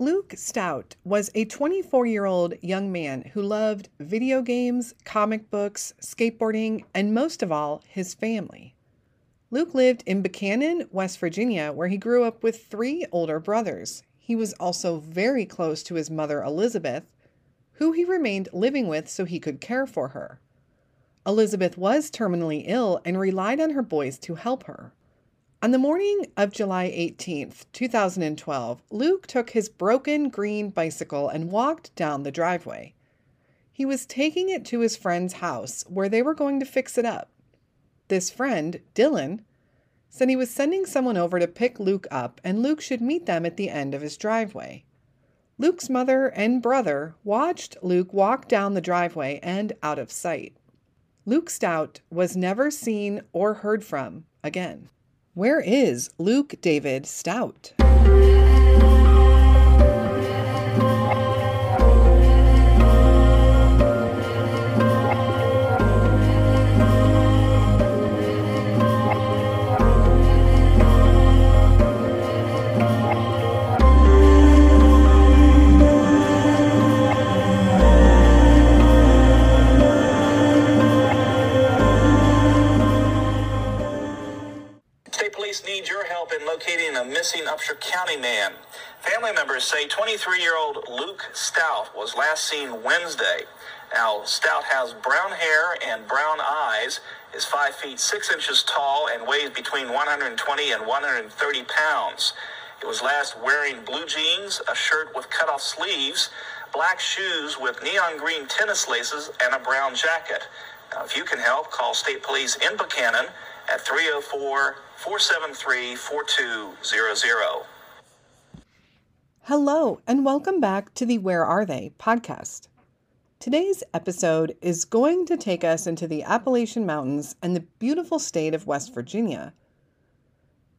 Luke Stout was a 24 year old young man who loved video games, comic books, skateboarding, and most of all, his family. Luke lived in Buckhannon, West Virginia, where he grew up with three older brothers. He was also very close to his mother, Elizabeth, who he remained living with so he could care for her. Elizabeth was terminally ill and relied on her boys to help her. On the morning of July 18th, 2012, Luke took his broken green bicycle and walked down the driveway. He was taking it to his friend's house where they were going to fix it up. This friend, Dylan, said he was sending someone over to pick Luke up and Luke should meet them at the end of his driveway. Luke's mother and brother watched Luke walk down the driveway and out of sight. Luke Stout was never seen or heard from again. Where is Luke David Stout? Wednesday. Now, Stout has brown hair and brown eyes, is 5 feet 6 inches tall, and weighs between 120 and 130 pounds. He was last wearing blue jeans, a shirt with cut off sleeves, black shoes with neon green tennis laces, and a brown jacket. Now, if you can help, call State Police in Buckhannon at 304 473 4200. Hello, and welcome back to the Where Are They podcast. Today's episode is going to take us into the Appalachian Mountains and the beautiful state of West Virginia.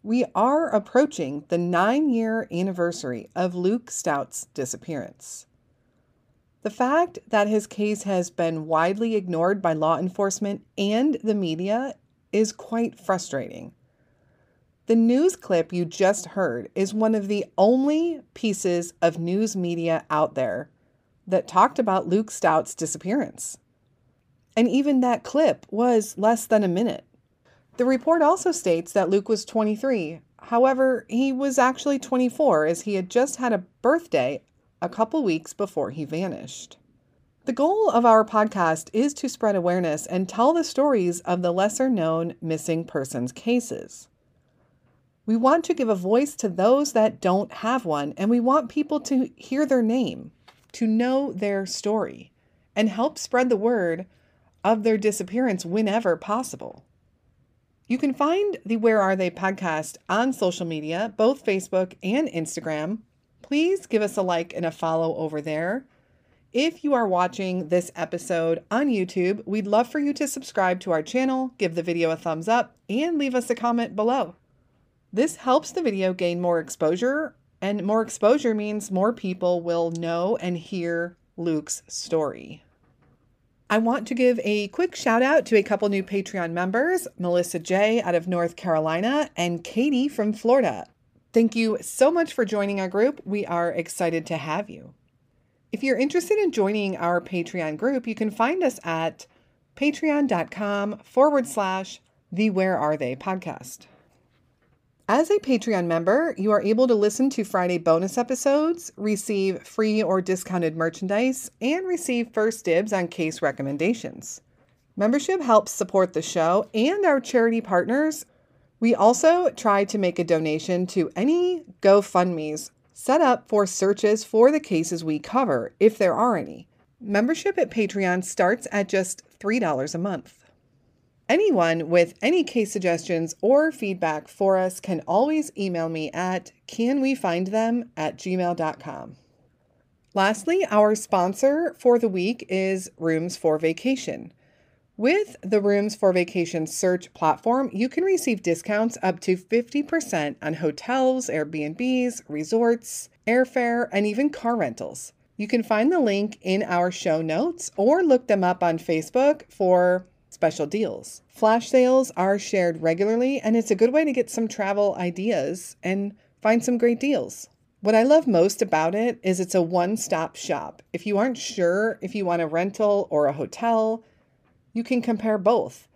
We are approaching the nine year anniversary of Luke Stout's disappearance. The fact that his case has been widely ignored by law enforcement and the media is quite frustrating. The news clip you just heard is one of the only pieces of news media out there that talked about Luke Stout's disappearance. And even that clip was less than a minute. The report also states that Luke was 23. However, he was actually 24 as he had just had a birthday a couple weeks before he vanished. The goal of our podcast is to spread awareness and tell the stories of the lesser known missing persons cases. We want to give a voice to those that don't have one, and we want people to hear their name, to know their story, and help spread the word of their disappearance whenever possible. You can find the Where Are They podcast on social media, both Facebook and Instagram. Please give us a like and a follow over there. If you are watching this episode on YouTube, we'd love for you to subscribe to our channel, give the video a thumbs up, and leave us a comment below. This helps the video gain more exposure, and more exposure means more people will know and hear Luke's story. I want to give a quick shout out to a couple new Patreon members Melissa J. out of North Carolina and Katie from Florida. Thank you so much for joining our group. We are excited to have you. If you're interested in joining our Patreon group, you can find us at patreon.com forward slash the Where Are They podcast. As a Patreon member, you are able to listen to Friday bonus episodes, receive free or discounted merchandise, and receive first dibs on case recommendations. Membership helps support the show and our charity partners. We also try to make a donation to any GoFundMe's set up for searches for the cases we cover, if there are any. Membership at Patreon starts at just $3 a month. Anyone with any case suggestions or feedback for us can always email me at canwefindthem at gmail.com. Lastly, our sponsor for the week is Rooms for Vacation. With the Rooms for Vacation search platform, you can receive discounts up to 50% on hotels, Airbnbs, resorts, airfare, and even car rentals. You can find the link in our show notes or look them up on Facebook for special deals. Flash sales are shared regularly, and it's a good way to get some travel ideas and find some great deals. What I love most about it is it's a one stop shop. If you aren't sure if you want a rental or a hotel, you can compare both.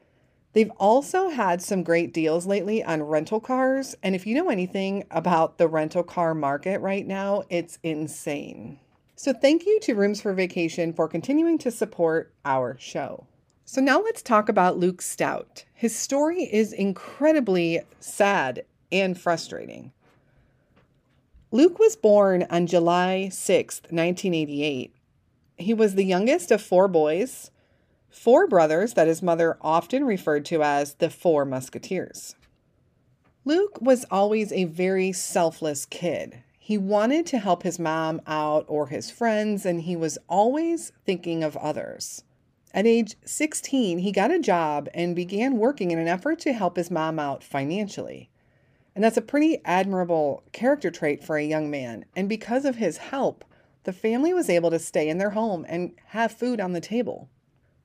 They've also had some great deals lately on rental cars. And if you know anything about the rental car market right now, it's insane. So, thank you to Rooms for Vacation for continuing to support our show. So, now let's talk about Luke Stout. His story is incredibly sad and frustrating. Luke was born on July 6, 1988. He was the youngest of four boys, four brothers that his mother often referred to as the Four Musketeers. Luke was always a very selfless kid. He wanted to help his mom out or his friends, and he was always thinking of others. At age 16, he got a job and began working in an effort to help his mom out financially. And that's a pretty admirable character trait for a young man. And because of his help, the family was able to stay in their home and have food on the table.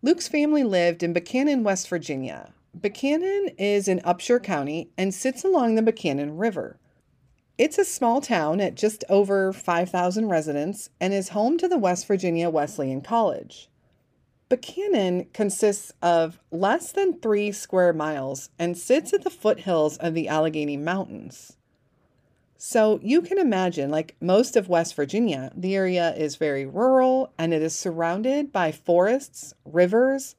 Luke's family lived in Buckhannon, West Virginia. Buckhannon is in Upshur County and sits along the Buckhannon River. It's a small town at just over 5,000 residents and is home to the West Virginia Wesleyan College. Buckhannon consists of less than three square miles and sits at the foothills of the Allegheny Mountains. So you can imagine, like most of West Virginia, the area is very rural and it is surrounded by forests, rivers,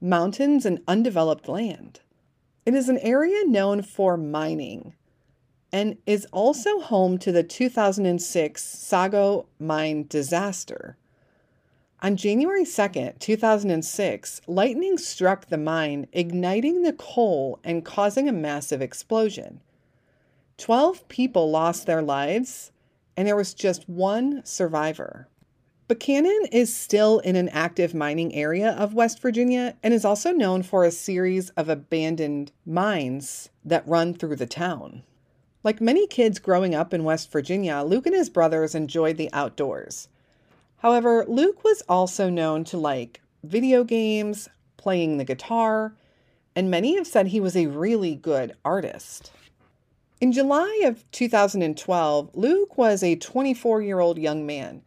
mountains, and undeveloped land. It is an area known for mining and is also home to the 2006 Sago mine disaster. On January 2nd, 2006, lightning struck the mine, igniting the coal and causing a massive explosion. 12 people lost their lives, and there was just one survivor. Buckhannon is still in an active mining area of West Virginia and is also known for a series of abandoned mines that run through the town. Like many kids growing up in West Virginia, Luke and his brothers enjoyed the outdoors. However, Luke was also known to like video games, playing the guitar, and many have said he was a really good artist. In July of 2012, Luke was a 24 year old young man.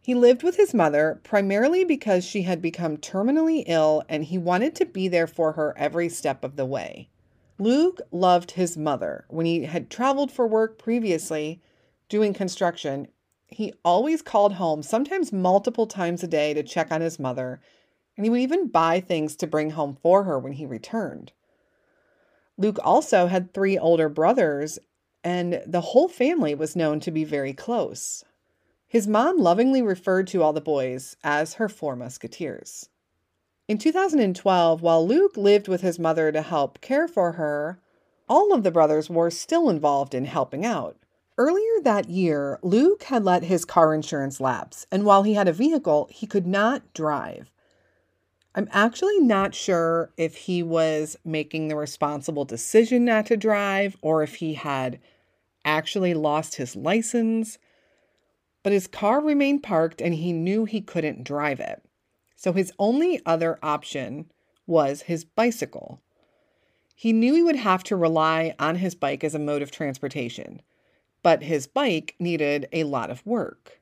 He lived with his mother primarily because she had become terminally ill and he wanted to be there for her every step of the way. Luke loved his mother. When he had traveled for work previously doing construction, he always called home, sometimes multiple times a day, to check on his mother, and he would even buy things to bring home for her when he returned. Luke also had three older brothers, and the whole family was known to be very close. His mom lovingly referred to all the boys as her four musketeers. In 2012, while Luke lived with his mother to help care for her, all of the brothers were still involved in helping out. Earlier that year, Luke had let his car insurance lapse, and while he had a vehicle, he could not drive. I'm actually not sure if he was making the responsible decision not to drive or if he had actually lost his license, but his car remained parked and he knew he couldn't drive it. So his only other option was his bicycle. He knew he would have to rely on his bike as a mode of transportation but his bike needed a lot of work.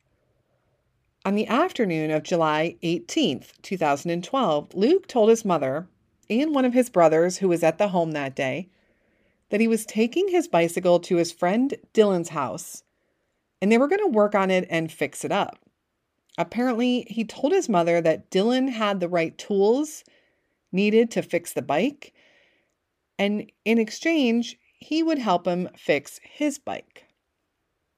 On the afternoon of July 18th, 2012, Luke told his mother and one of his brothers who was at the home that day that he was taking his bicycle to his friend Dylan's house and they were going to work on it and fix it up. Apparently, he told his mother that Dylan had the right tools needed to fix the bike, and in exchange, he would help him fix his bike.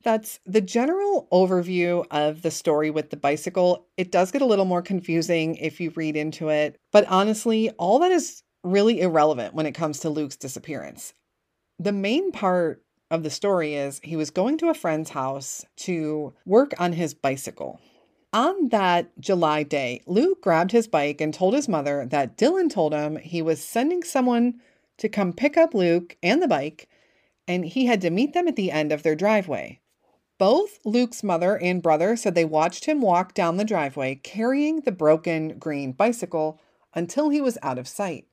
That's the general overview of the story with the bicycle. It does get a little more confusing if you read into it, but honestly, all that is really irrelevant when it comes to Luke's disappearance. The main part of the story is he was going to a friend's house to work on his bicycle. On that July day, Luke grabbed his bike and told his mother that Dylan told him he was sending someone to come pick up Luke and the bike, and he had to meet them at the end of their driveway. Both Luke's mother and brother said they watched him walk down the driveway carrying the broken green bicycle until he was out of sight.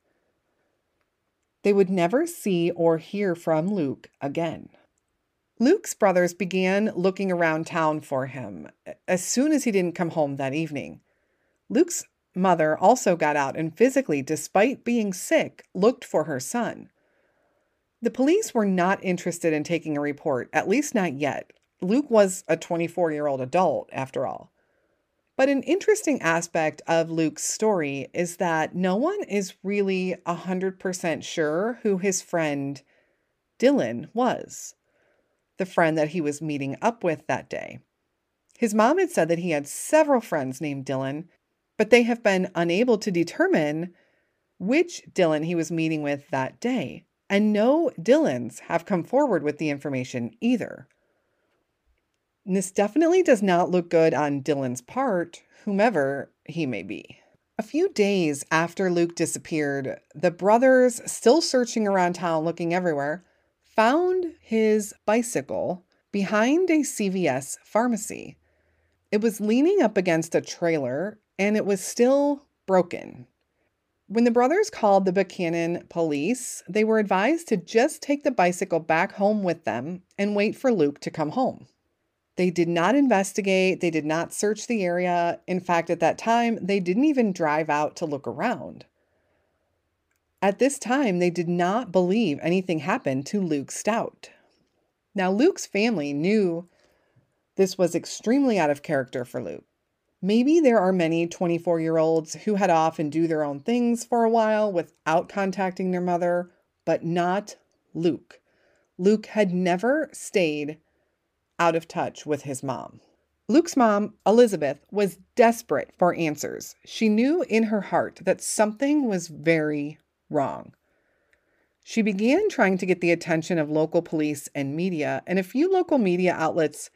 They would never see or hear from Luke again. Luke's brothers began looking around town for him as soon as he didn't come home that evening. Luke's mother also got out and physically, despite being sick, looked for her son. The police were not interested in taking a report, at least not yet. Luke was a 24 year old adult, after all. But an interesting aspect of Luke's story is that no one is really 100% sure who his friend Dylan was the friend that he was meeting up with that day. His mom had said that he had several friends named Dylan, but they have been unable to determine which Dylan he was meeting with that day. And no Dylans have come forward with the information either. This definitely does not look good on Dylan's part, whomever he may be. A few days after Luke disappeared, the brothers, still searching around town looking everywhere, found his bicycle behind a CVS pharmacy. It was leaning up against a trailer and it was still broken. When the brothers called the Buckhannon police, they were advised to just take the bicycle back home with them and wait for Luke to come home. They did not investigate, they did not search the area. In fact, at that time, they didn't even drive out to look around. At this time, they did not believe anything happened to Luke Stout. Now, Luke's family knew this was extremely out of character for Luke. Maybe there are many 24 year olds who head off and do their own things for a while without contacting their mother, but not Luke. Luke had never stayed out of touch with his mom. Luke's mom, Elizabeth, was desperate for answers. She knew in her heart that something was very wrong. She began trying to get the attention of local police and media, and a few local media outlets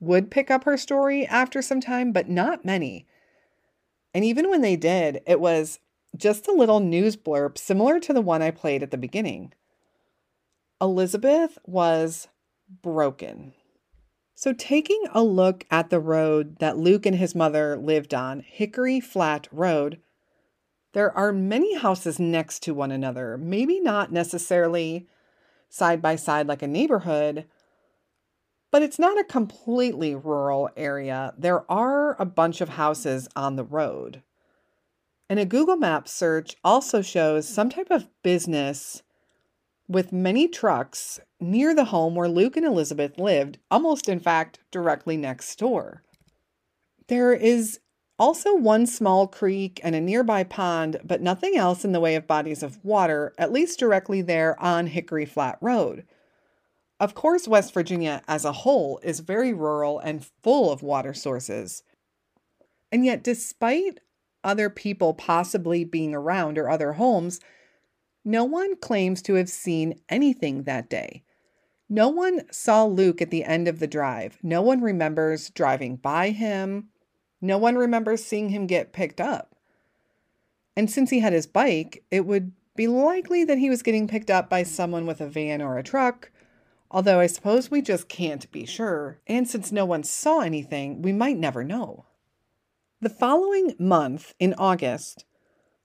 would pick up her story after some time, but not many. And even when they did, it was just a little news blurb similar to the one I played at the beginning. Elizabeth was broken. So, taking a look at the road that Luke and his mother lived on, Hickory Flat Road, there are many houses next to one another, maybe not necessarily side by side like a neighborhood, but it's not a completely rural area. There are a bunch of houses on the road. And a Google Maps search also shows some type of business with many trucks near the home where Luke and Elizabeth lived, almost in fact directly next door. There is also, one small creek and a nearby pond, but nothing else in the way of bodies of water, at least directly there on Hickory Flat Road. Of course, West Virginia as a whole is very rural and full of water sources. And yet, despite other people possibly being around or other homes, no one claims to have seen anything that day. No one saw Luke at the end of the drive. No one remembers driving by him no one remembers seeing him get picked up. And since he had his bike, it would be likely that he was getting picked up by someone with a van or a truck, although I suppose we just can't be sure. And since no one saw anything, we might never know. The following month, in August,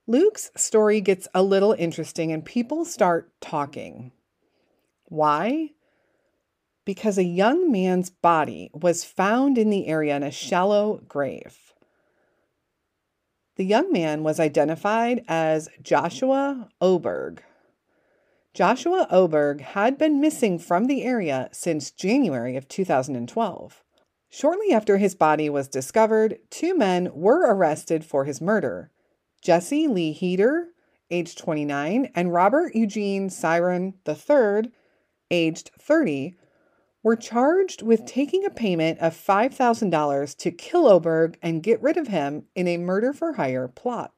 Luke's story gets a little interesting and people start talking. Why? because a young man's body was found in the area in a shallow grave. The young man was identified as Joshua Oberg. Joshua Oberg had been missing from the area since January of 2012. Shortly after his body was discovered, two men were arrested for his murder Jesse Lee Heater, aged 29, and Robert Eugene Siren III, aged 30, were charged with taking a payment of $5,000 to kill Oberg and get rid of him in a murder for hire plot.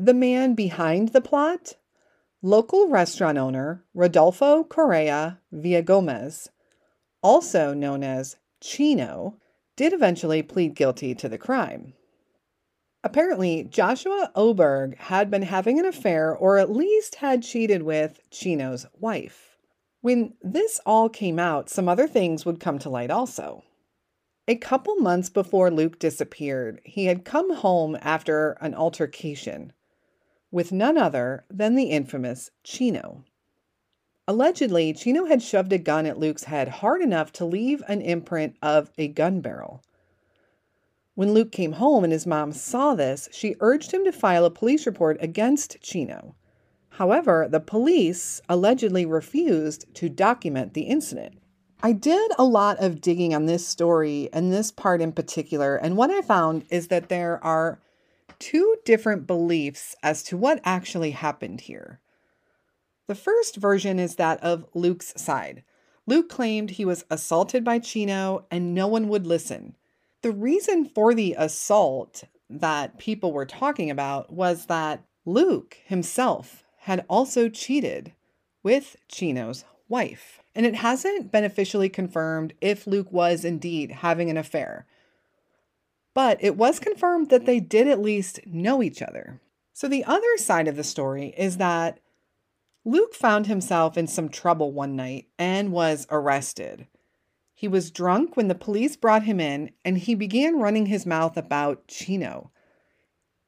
The man behind the plot? Local restaurant owner Rodolfo Correa Villagomez, also known as Chino, did eventually plead guilty to the crime. Apparently, Joshua Oberg had been having an affair or at least had cheated with Chino's wife. When this all came out, some other things would come to light also. A couple months before Luke disappeared, he had come home after an altercation with none other than the infamous Chino. Allegedly, Chino had shoved a gun at Luke's head hard enough to leave an imprint of a gun barrel. When Luke came home and his mom saw this, she urged him to file a police report against Chino. However, the police allegedly refused to document the incident. I did a lot of digging on this story and this part in particular, and what I found is that there are two different beliefs as to what actually happened here. The first version is that of Luke's side. Luke claimed he was assaulted by Chino and no one would listen. The reason for the assault that people were talking about was that Luke himself had also cheated with Chino's wife. And it hasn't been officially confirmed if Luke was indeed having an affair. But it was confirmed that they did at least know each other. So the other side of the story is that Luke found himself in some trouble one night and was arrested. He was drunk when the police brought him in, and he began running his mouth about Chino.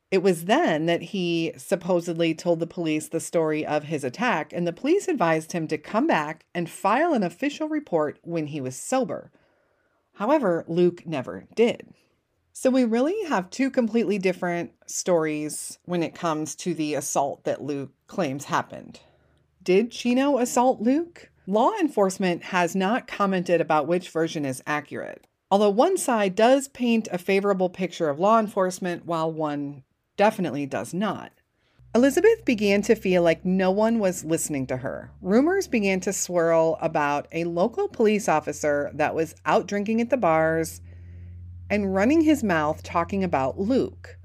It was then that he supposedly told the police the story of his attack, and the police advised him to come back and file an official report when he was sober. However, Luke never did. So we really have two completely different stories when it comes to the assault that Luke claims happened. Did Chino assault Luke? Law enforcement has not commented about which version is accurate, although one side does paint a favorable picture of law enforcement while one definitely does not. Elizabeth began to feel like no one was listening to her. Rumors began to swirl about a local police officer that was out drinking at the bars and running his mouth talking about Luke.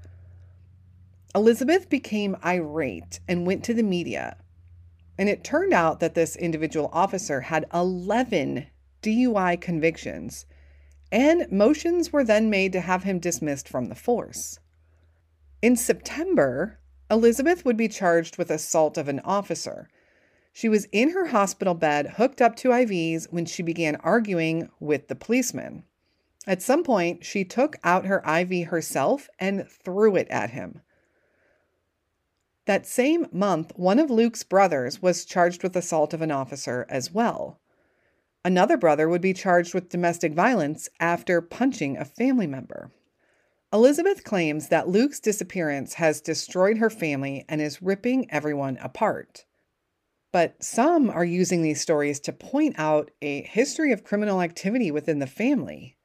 Elizabeth became irate and went to the media, and it turned out that this individual officer had 11 DUI convictions, and motions were then made to have him dismissed from the force. In September, Elizabeth would be charged with assault of an officer. She was in her hospital bed, hooked up to IVs, when she began arguing with the policeman. At some point, she took out her IV herself and threw it at him. That same month, one of Luke's brothers was charged with assault of an officer as well. Another brother would be charged with domestic violence after punching a family member. Elizabeth claims that Luke's disappearance has destroyed her family and is ripping everyone apart. But some are using these stories to point out a history of criminal activity within the family.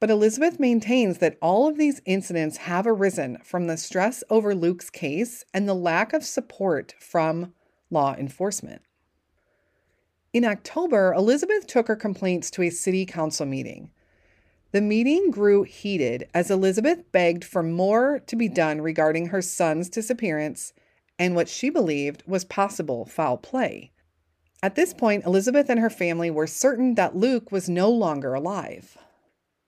But Elizabeth maintains that all of these incidents have arisen from the stress over Luke's case and the lack of support from law enforcement. In October, Elizabeth took her complaints to a city council meeting. The meeting grew heated as Elizabeth begged for more to be done regarding her son's disappearance and what she believed was possible foul play. At this point, Elizabeth and her family were certain that Luke was no longer alive.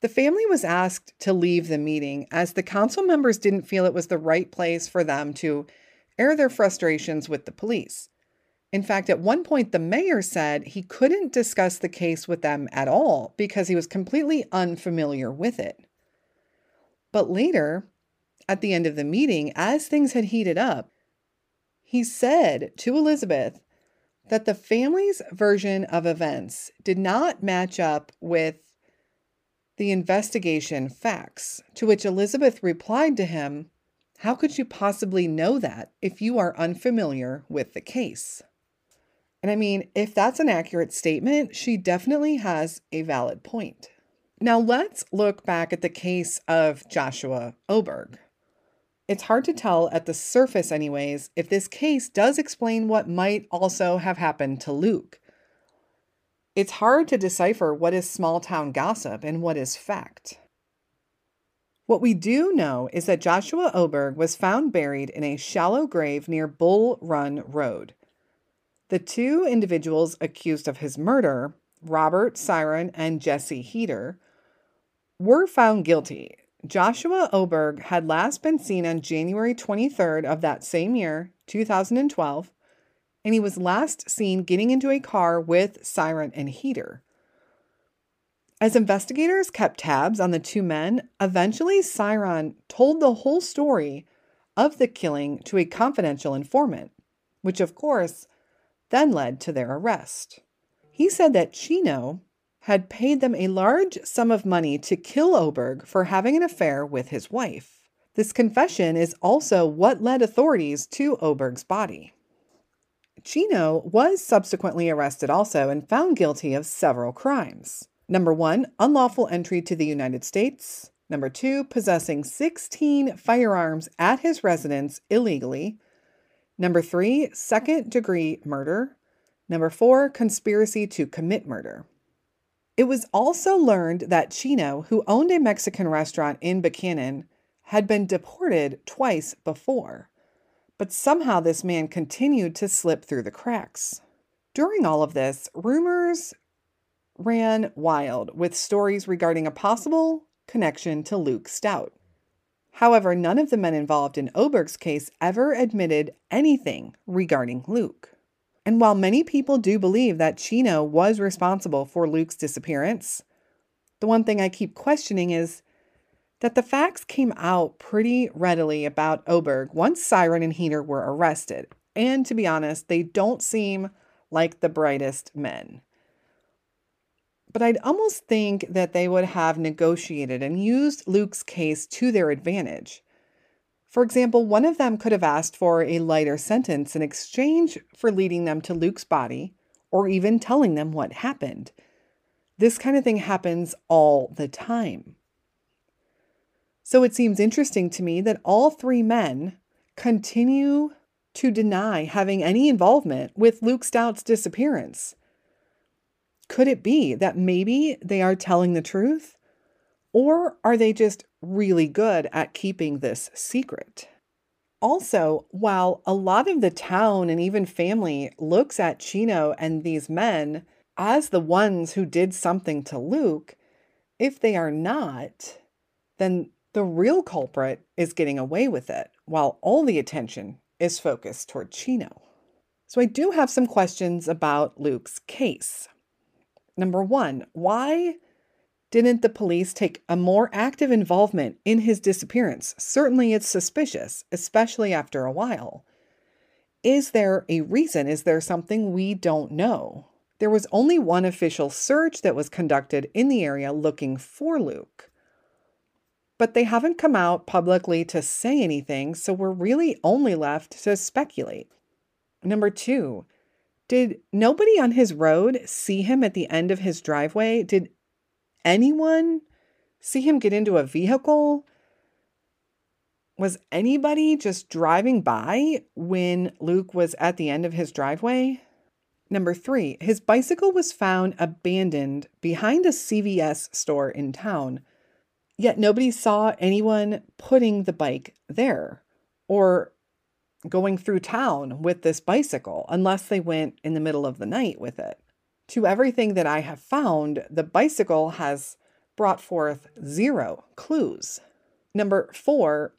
The family was asked to leave the meeting as the council members didn't feel it was the right place for them to air their frustrations with the police. In fact, at one point, the mayor said he couldn't discuss the case with them at all because he was completely unfamiliar with it. But later, at the end of the meeting, as things had heated up, he said to Elizabeth that the family's version of events did not match up with the investigation facts, to which Elizabeth replied to him, How could you possibly know that if you are unfamiliar with the case? And I mean, if that's an accurate statement, she definitely has a valid point. Now let's look back at the case of Joshua Oberg. It's hard to tell at the surface, anyways, if this case does explain what might also have happened to Luke. It's hard to decipher what is small town gossip and what is fact. What we do know is that Joshua Oberg was found buried in a shallow grave near Bull Run Road. The two individuals accused of his murder, Robert Siren and Jesse Heater, were found guilty. Joshua Oberg had last been seen on January 23rd of that same year, 2012, and he was last seen getting into a car with Cyran and Heater. As investigators kept tabs on the two men, eventually Cyran told the whole story of the killing to a confidential informant, which of course then led to their arrest. He said that Chino had paid them a large sum of money to kill Oberg for having an affair with his wife. This confession is also what led authorities to Oberg's body. Chino was subsequently arrested also and found guilty of several crimes. Number one, unlawful entry to the United States. Number two, possessing 16 firearms at his residence illegally. Number three, second degree murder. Number four, conspiracy to commit murder. It was also learned that Chino, who owned a Mexican restaurant in Buckhannon, had been deported twice before. But somehow this man continued to slip through the cracks. During all of this, rumors ran wild with stories regarding a possible connection to Luke Stout. However, none of the men involved in Oberg's case ever admitted anything regarding Luke. And while many people do believe that Chino was responsible for Luke's disappearance, the one thing I keep questioning is that the facts came out pretty readily about Oberg once Siren and Heater were arrested. And to be honest, they don't seem like the brightest men but I'd almost think that they would have negotiated and used Luke's case to their advantage. For example, one of them could have asked for a lighter sentence in exchange for leading them to Luke's body or even telling them what happened. This kind of thing happens all the time. So it seems interesting to me that all three men continue to deny having any involvement with Luke Stout's disappearance. Could it be that maybe they are telling the truth? Or are they just really good at keeping this secret? Also, while a lot of the town and even family looks at Chino and these men as the ones who did something to Luke, if they are not, then the real culprit is getting away with it, while all the attention is focused toward Chino. So I do have some questions about Luke's case. Number one, why didn't the police take a more active involvement in his disappearance? Certainly it's suspicious, especially after a while. Is there a reason? Is there something we don't know? There was only one official search that was conducted in the area looking for Luke. But they haven't come out publicly to say anything, so we're really only left to speculate. Number two, did nobody on his road see him at the end of his driveway? Did anyone see him get into a vehicle? Was anybody just driving by when Luke was at the end of his driveway? Number three, his bicycle was found abandoned behind a CVS store in town, yet nobody saw anyone putting the bike there or going through town with this bicycle unless they went in the middle of the night with it. To everything that I have found, the bicycle has brought forth zero clues. Number four,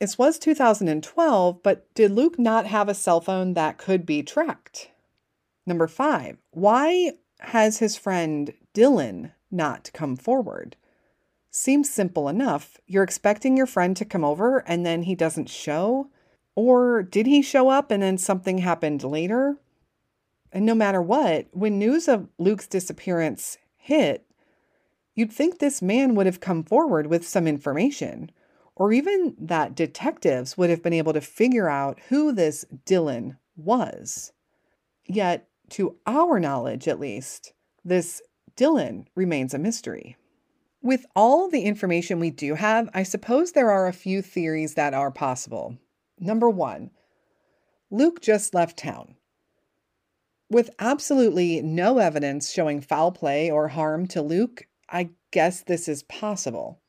this was 2012, but did Luke not have a cell phone that could be tracked? Number five, why has his friend Dylan not come forward? Seems simple enough. You're expecting your friend to come over and then he doesn't show. Or did he show up and then something happened later? And no matter what, when news of Luke's disappearance hit, you'd think this man would have come forward with some information, or even that detectives would have been able to figure out who this Dylan was. Yet, to our knowledge at least, this Dylan remains a mystery. With all the information we do have, I suppose there are a few theories that are possible. Number one, Luke just left town. With absolutely no evidence showing foul play or harm to Luke, I guess this is possible.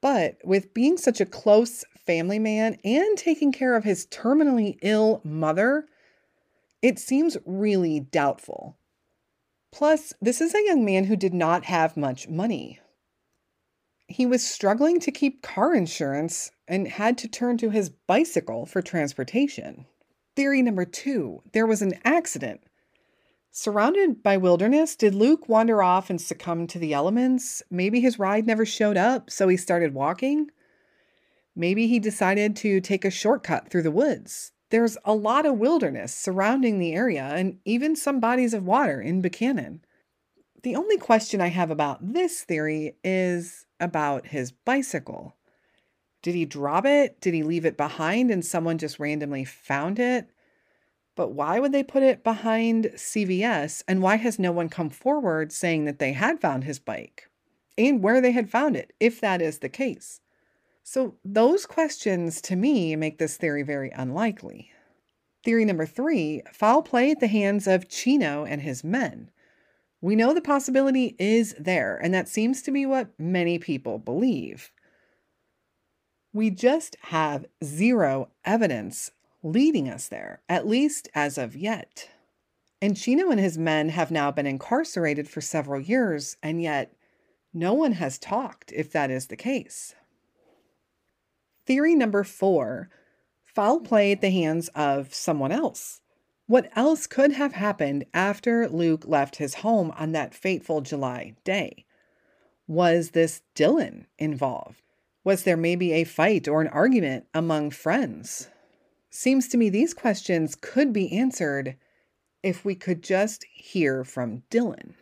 But with being such a close family man and taking care of his terminally ill mother, it seems really doubtful. Plus, this is a young man who did not have much money. He was struggling to keep car insurance and had to turn to his bicycle for transportation. Theory number two there was an accident. Surrounded by wilderness, did Luke wander off and succumb to the elements? Maybe his ride never showed up, so he started walking? Maybe he decided to take a shortcut through the woods. There's a lot of wilderness surrounding the area and even some bodies of water in Buckhannon. The only question I have about this theory is about his bicycle. Did he drop it? Did he leave it behind and someone just randomly found it? But why would they put it behind CVS? And why has no one come forward saying that they had found his bike and where they had found it, if that is the case? So, those questions to me make this theory very unlikely. Theory number three foul play at the hands of Chino and his men. We know the possibility is there, and that seems to be what many people believe. We just have zero evidence leading us there, at least as of yet. And Chino and his men have now been incarcerated for several years, and yet no one has talked if that is the case. Theory number four foul play at the hands of someone else. What else could have happened after Luke left his home on that fateful July day? Was this Dylan involved? Was there maybe a fight or an argument among friends? Seems to me these questions could be answered if we could just hear from Dylan.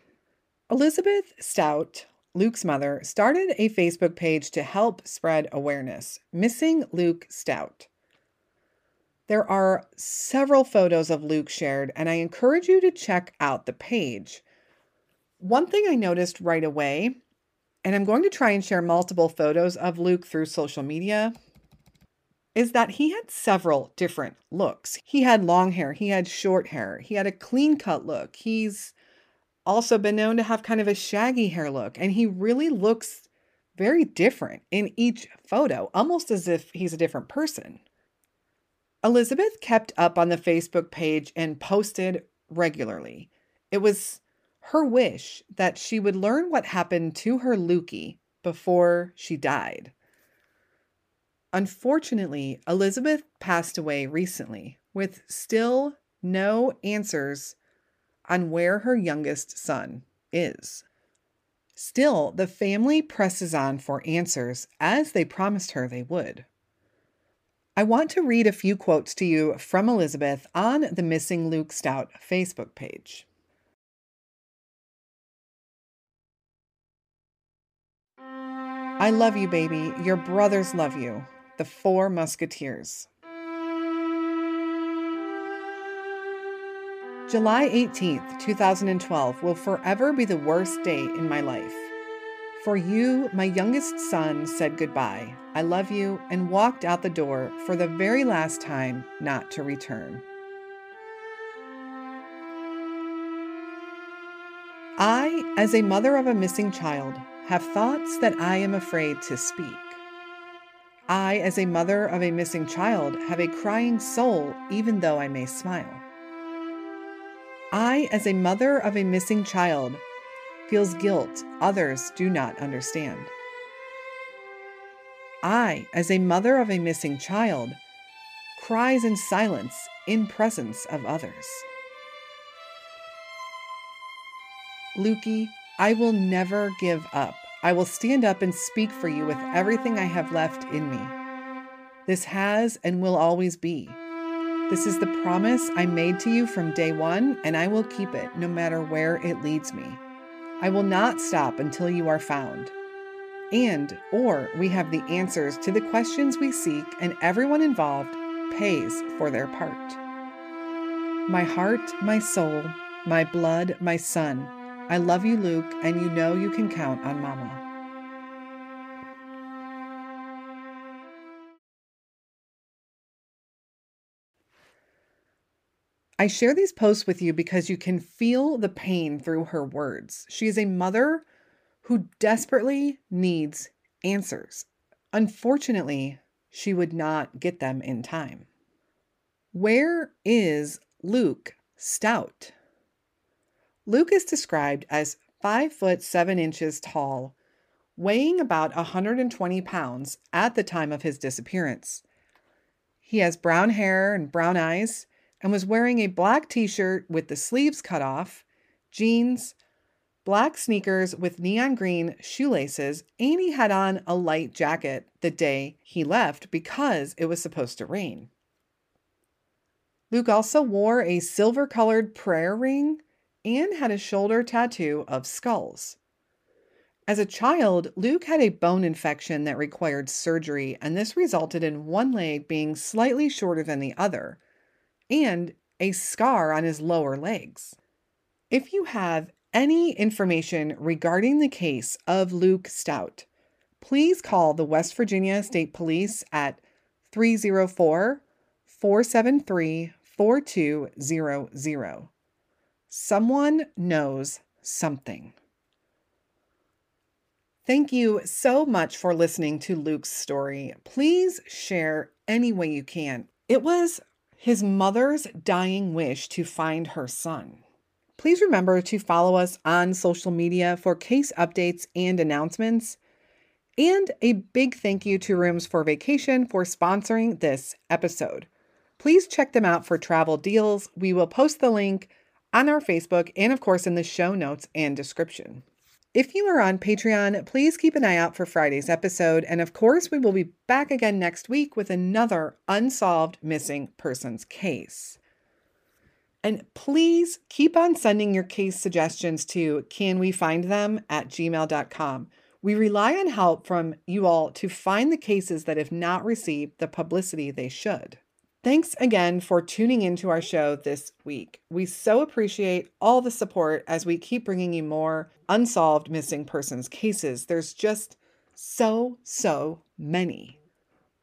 Elizabeth Stout, Luke's mother, started a Facebook page to help spread awareness Missing Luke Stout. There are several photos of Luke shared, and I encourage you to check out the page. One thing I noticed right away, and I'm going to try and share multiple photos of Luke through social media is that he had several different looks. He had long hair, he had short hair, he had a clean cut look. He's also been known to have kind of a shaggy hair look, and he really looks very different in each photo, almost as if he's a different person. Elizabeth kept up on the Facebook page and posted regularly. It was her wish that she would learn what happened to her Lukey before she died. Unfortunately, Elizabeth passed away recently with still no answers on where her youngest son is. Still, the family presses on for answers as they promised her they would. I want to read a few quotes to you from Elizabeth on the Missing Luke Stout Facebook page. I love you, baby. Your brothers love you. The Four Musketeers. July 18th, 2012 will forever be the worst day in my life. For you, my youngest son said goodbye. I love you and walked out the door for the very last time not to return. I, as a mother of a missing child, have thoughts that I am afraid to speak. I, as a mother of a missing child, have a crying soul, even though I may smile. I, as a mother of a missing child, feels guilt others do not understand. I, as a mother of a missing child, cries in silence in presence of others. Lukey, I will never give up. I will stand up and speak for you with everything I have left in me. This has and will always be. This is the promise I made to you from day one, and I will keep it no matter where it leads me. I will not stop until you are found. And, or we have the answers to the questions we seek, and everyone involved pays for their part. My heart, my soul, my blood, my son, I love you, Luke, and you know you can count on Mama. I share these posts with you because you can feel the pain through her words. She is a mother who desperately needs answers. Unfortunately, she would not get them in time. Where is Luke Stout? Luke is described as 5 foot 7 inches tall, weighing about 120 pounds at the time of his disappearance. He has brown hair and brown eyes and was wearing a black t shirt with the sleeves cut off, jeans, black sneakers with neon green shoelaces, and he had on a light jacket the day he left because it was supposed to rain. Luke also wore a silver colored prayer ring and had a shoulder tattoo of skulls. As a child, Luke had a bone infection that required surgery, and this resulted in one leg being slightly shorter than the other and a scar on his lower legs. If you have any information regarding the case of Luke Stout, please call the West Virginia State Police at 304 473 4200. Someone knows something. Thank you so much for listening to Luke's story. Please share any way you can. It was his mother's dying wish to find her son. Please remember to follow us on social media for case updates and announcements. And a big thank you to Rooms for Vacation for sponsoring this episode. Please check them out for travel deals. We will post the link on our Facebook and, of course, in the show notes and description. If you are on Patreon, please keep an eye out for Friday's episode. And of course, we will be back again next week with another unsolved missing persons case. And please keep on sending your case suggestions to canwefindthem at gmail.com. We rely on help from you all to find the cases that have not received the publicity they should. Thanks again for tuning into our show this week. We so appreciate all the support as we keep bringing you more unsolved missing persons cases. There's just so, so many.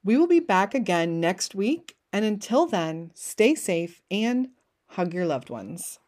We will be back again next week. And until then, stay safe and hug your loved ones.